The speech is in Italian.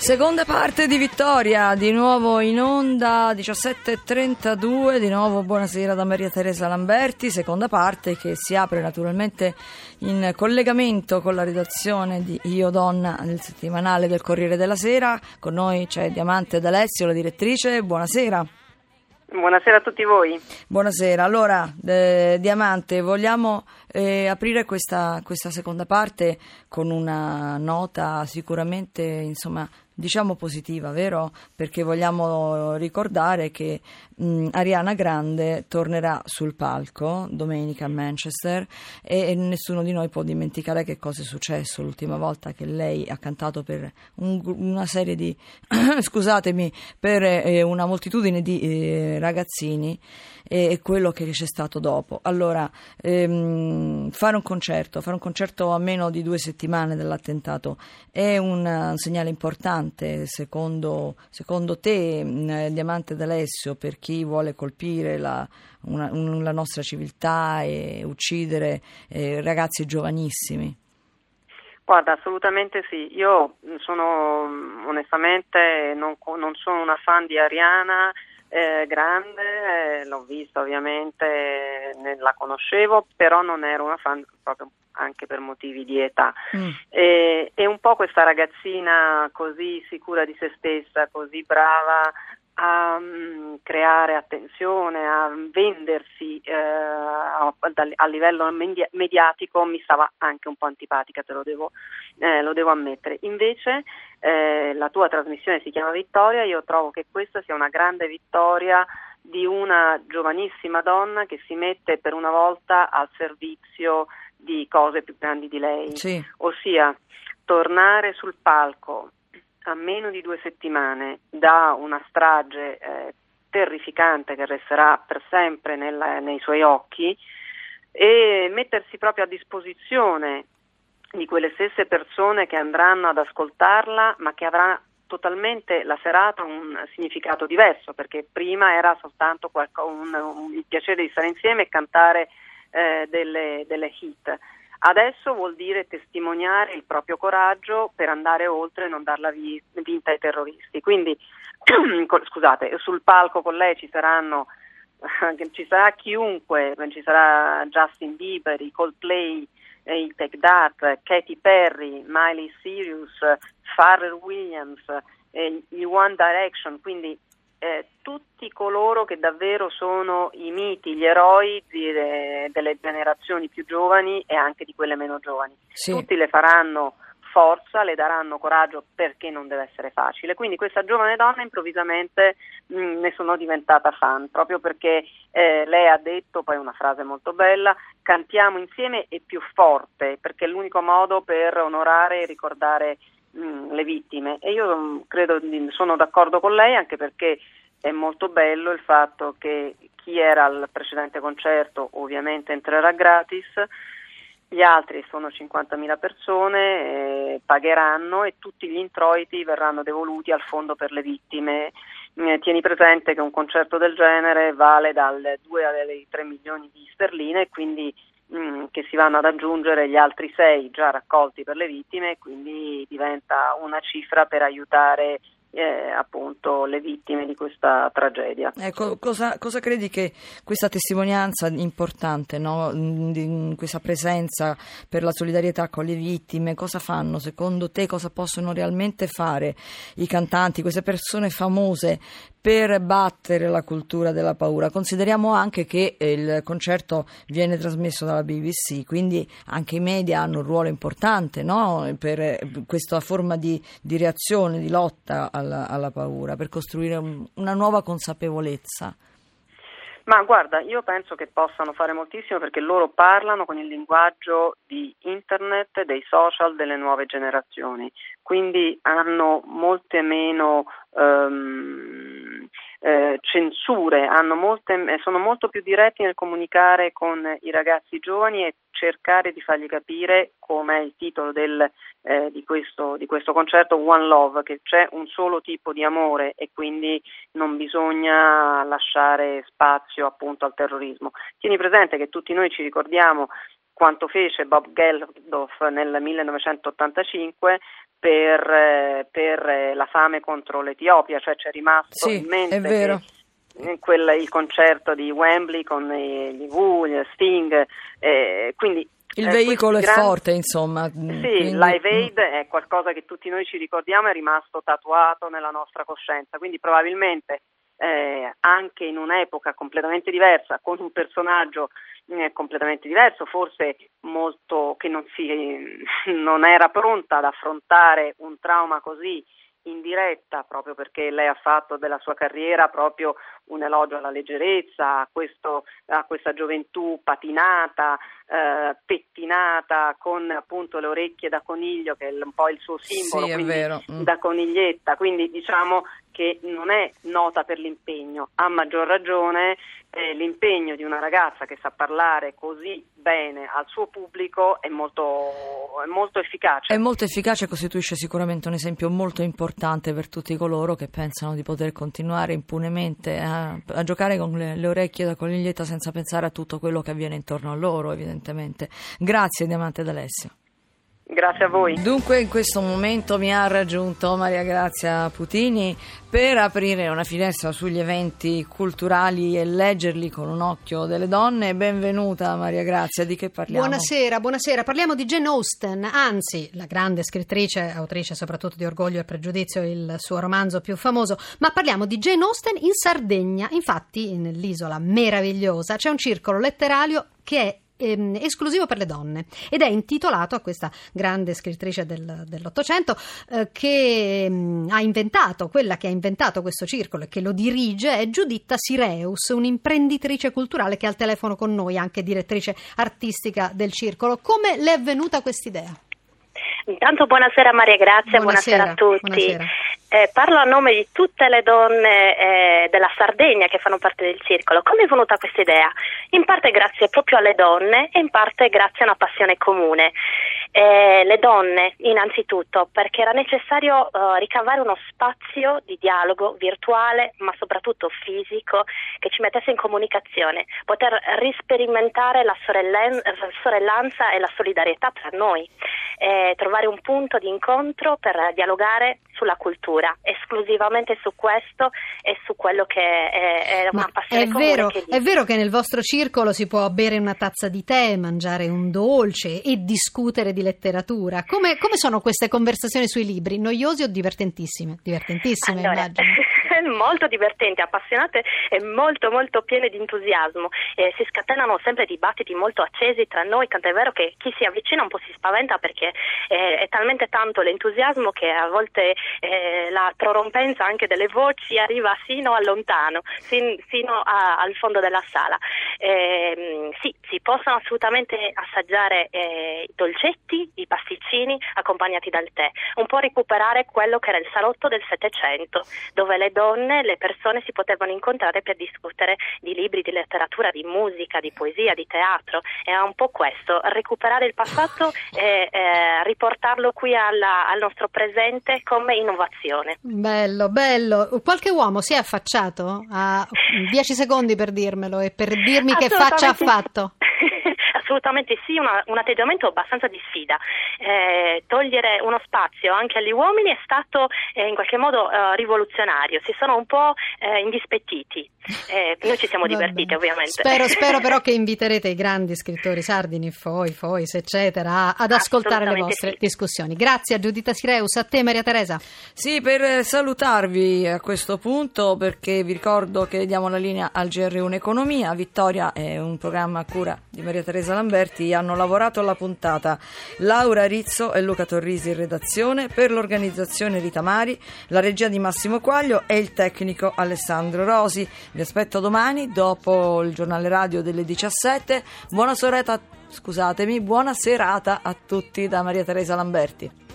Seconda parte di Vittoria, di nuovo in onda 17.32, di nuovo buonasera da Maria Teresa Lamberti, seconda parte che si apre naturalmente in collegamento con la redazione di Io Donna nel settimanale del Corriere della Sera, con noi c'è Diamante D'Alessio, la direttrice, buonasera. Buonasera a tutti voi. Buonasera, allora eh, Diamante, vogliamo eh, aprire questa, questa seconda parte con una nota sicuramente insomma diciamo positiva, vero? Perché vogliamo ricordare che mh, Ariana Grande tornerà sul palco domenica a Manchester e, e, nessuno di noi può dimenticare che cosa è successo l'ultima volta che lei ha cantato per un, una serie di scusatemi, per eh, una moltitudine di eh, ragazzini e quello che c'è stato dopo. Allora, ehm, fare un concerto, fare un concerto a meno di due settimane dall'attentato è un, un segnale importante, secondo, secondo te, eh, Diamante d'Alessio, per chi vuole colpire la, una, un, la nostra civiltà e uccidere eh, ragazzi giovanissimi? Guarda, assolutamente sì. Io sono onestamente non, non sono una fan di Ariana eh, grande, eh, l'ho vista ovviamente, ne, la conoscevo, però non ero una fan proprio anche per motivi di età. Mm. E, e, un po' questa ragazzina così sicura di se stessa, così brava a um, creare attenzione, a vendersi eh, a, a, livello mediatico mi stava anche un po' antipatica, te lo devo, eh, lo devo ammettere. Invece eh, la tua trasmissione si chiama Vittoria, io trovo che questa sia una grande vittoria di una giovanissima donna che si mette per una volta al servizio di cose più grandi di lei, sì. ossia tornare sul palco a meno di due settimane da una strage eh, terrificante che resterà per sempre nella, nei suoi occhi e mettersi proprio a disposizione di quelle stesse persone che andranno ad ascoltarla ma che avrà totalmente la serata un significato diverso perché prima era soltanto qualco, un, un, il piacere di stare insieme e cantare eh, delle, delle hit Adesso vuol dire testimoniare il proprio coraggio per andare oltre e non darla vinta ai terroristi. Quindi, scusate, sul palco con lei ci saranno ci sarà chiunque, ci sarà Justin Bieber, i Coldplay, i Take That, Katy Perry, Miley Cyrus, Pharrell Williams, gli One Direction, quindi eh, tutti coloro che davvero sono i miti, gli eroi di, de, delle generazioni più giovani e anche di quelle meno giovani. Sì. Tutti le faranno forza, le daranno coraggio perché non deve essere facile. Quindi questa giovane donna improvvisamente mh, mm, ne sono diventata fan, proprio perché eh, lei ha detto, poi una frase molto bella, cantiamo insieme e più forte, perché è l'unico modo per onorare e ricordare mh, mm, le vittime e io mh, mm, credo sono d'accordo con lei anche perché è molto bello il fatto che chi era al precedente concerto ovviamente entrerà gratis, gli altri sono 50.000 persone, eh, pagheranno e tutti gli introiti verranno devoluti al fondo per le vittime. Eh, tieni presente che un concerto del genere vale dal 2 ai 3 milioni di sterline e quindi Mm, che si vanno ad aggiungere gli altri sei già raccolti per le vittime quindi diventa una cifra per aiutare eh, appunto le vittime di questa tragedia. Ecco, cosa, cosa credi che questa testimonianza importante, no? di, questa presenza per la solidarietà con le vittime, cosa fanno secondo te, cosa possono realmente fare i cantanti, queste persone famose per battere la cultura della paura. Consideriamo anche che eh, il concerto viene trasmesso dalla BBC, quindi anche i media hanno un ruolo importante no? per eh, questa forma di, di reazione, di lotta alla, alla paura, per costruire un, una nuova consapevolezza. Ma guarda, io penso che possano fare moltissimo perché loro parlano con il linguaggio di internet, dei social, delle nuove generazioni, quindi hanno molte meno um, eh, censure, molte, eh, sono molto più diretti nel comunicare con i ragazzi giovani e cercare di fargli capire come è il titolo del, eh, di, questo, di, questo, concerto One Love, che c'è un solo tipo di amore e quindi non bisogna lasciare spazio appunto al terrorismo. Tieni presente che tutti noi ci ricordiamo quanto fece Bob Geldof nel 1985 per, eh, per, eh, la fame contro l'Etiopia, cioè c'è rimasto sì, in mente è vero. Quel, il concerto di Wembley con gli Who, Sting, eh, quindi il eh, veicolo è grandi... forte, insomma. Sì, quindi... Live Aid è qualcosa che tutti noi ci ricordiamo, è rimasto tatuato nella nostra coscienza, quindi probabilmente eh, anche in un'epoca completamente diversa, con un personaggio eh, completamente diverso, forse molto che non, si, non era pronta ad affrontare un trauma così in diretta proprio perché lei ha fatto della sua carriera proprio un elogio alla leggerezza, a, questo, a questa gioventù patinata, eh, pettinata, con appunto le orecchie da coniglio che è un po' il suo simbolo, sì, mm. da coniglietta, quindi diciamo che non è nota per l'impegno, a maggior ragione eh, l'impegno di una ragazza che sa parlare così bene al suo pubblico è molto, è molto efficace. È molto efficace e costituisce sicuramente un esempio molto importante per tutti coloro che pensano di poter continuare impunemente a, a giocare con le, le, orecchie da coniglietta senza pensare a tutto quello che avviene intorno a loro, evidentemente. Grazie Diamante D'Alessio. Grazie a voi. Dunque in questo momento mi ha raggiunto Maria Grazia Putini per aprire una finestra sugli eventi culturali e leggerli con un occhio delle donne. Benvenuta Maria Grazia, di che parliamo? Buonasera, buonasera. Parliamo di Jane Austen, anzi la grande scrittrice, autrice soprattutto di Orgoglio e Pregiudizio, il suo romanzo più famoso, ma parliamo di Jane Austen in Sardegna. Infatti nell'isola meravigliosa c'è un circolo letterario che è ehm, esclusivo per le donne ed è intitolato a questa grande scrittrice del, dell'Ottocento eh, che mh, mm, ha inventato, quella che ha inventato questo circolo e che lo dirige è Giuditta Sireus, un'imprenditrice culturale che è al telefono con noi, anche direttrice artistica del circolo. Come le è venuta quest'idea? Intanto buonasera Maria Grazia, buonasera, buonasera a tutti. Buonasera. Eh, parlo a nome di tutte le donne eh, della Sardegna che fanno parte del circolo. Come è venuta questa idea? In parte grazie proprio alle donne e in parte grazie a una passione comune. Eh, le donne, innanzitutto, perché era necessario eh, ricavare uno spazio di dialogo virtuale, ma soprattutto fisico, che ci mettesse in comunicazione, poter risperimentare la sorellanza e la solidarietà tra noi, eh, trovare un punto di incontro per dialogare sulla cultura, esclusivamente su questo e su quello che è, è una Ma passione è vero, è vero che nel vostro circolo si può bere una tazza di tè, mangiare un dolce e discutere di letteratura. Come, come sono queste conversazioni sui libri? Noiose o divertentissime? Divertentissime, allora, immagino. molto divertenti, appassionate e molto molto piene di entusiasmo. Eh, si scatenano sempre dibattiti molto accesi tra noi, tant'è vero che chi si avvicina un po' si spaventa perché eh, è talmente tanto l'entusiasmo che a volte eh, la prorompenza anche delle voci arriva sino a lontano, sin, sino a, al fondo della sala. Ehm, sì, si possono assolutamente assaggiare eh, i dolcetti, i pasticcini accompagnati dal tè, un po' recuperare quello che era il salotto del Settecento, dove le donne, le persone si potevano incontrare per discutere di libri, di letteratura, di musica, di poesia, di teatro. È un po' questo, recuperare il passato e eh, riportarlo qui alla, al nostro presente come innovazione. Bello, bello. Qualche uomo si è affacciato? Ha 10 secondi per dirmelo e per dirmi che faccia ha fatto. assolutamente sì, una, un atteggiamento abbastanza di sfida. Eh, togliere uno spazio anche agli uomini è stato eh, in qualche modo eh, rivoluzionario, si sono un po' eh, indispettiti. Eh, noi ci siamo divertiti ovviamente. Spero, spero, però che inviterete i grandi scrittori Sardini, Foi, Fois, eccetera, ad ascoltare le vostre sì. discussioni. Grazie a Giudita Sireus, a te Maria Teresa. Sì, per salutarvi a questo punto, perché vi ricordo che diamo la linea al GR1 Economia. Vittoria è un programma a cura di Maria Teresa Lamberti hanno lavorato alla puntata Laura Rizzo e Luca Torrisi in redazione, per l'organizzazione Rita Mari, la regia di Massimo Quaglio e il tecnico Alessandro Rosi. Vi aspetto domani dopo il giornale radio delle 17. Buona soreta, scusatemi, buona serata a tutti da Maria Teresa Lamberti.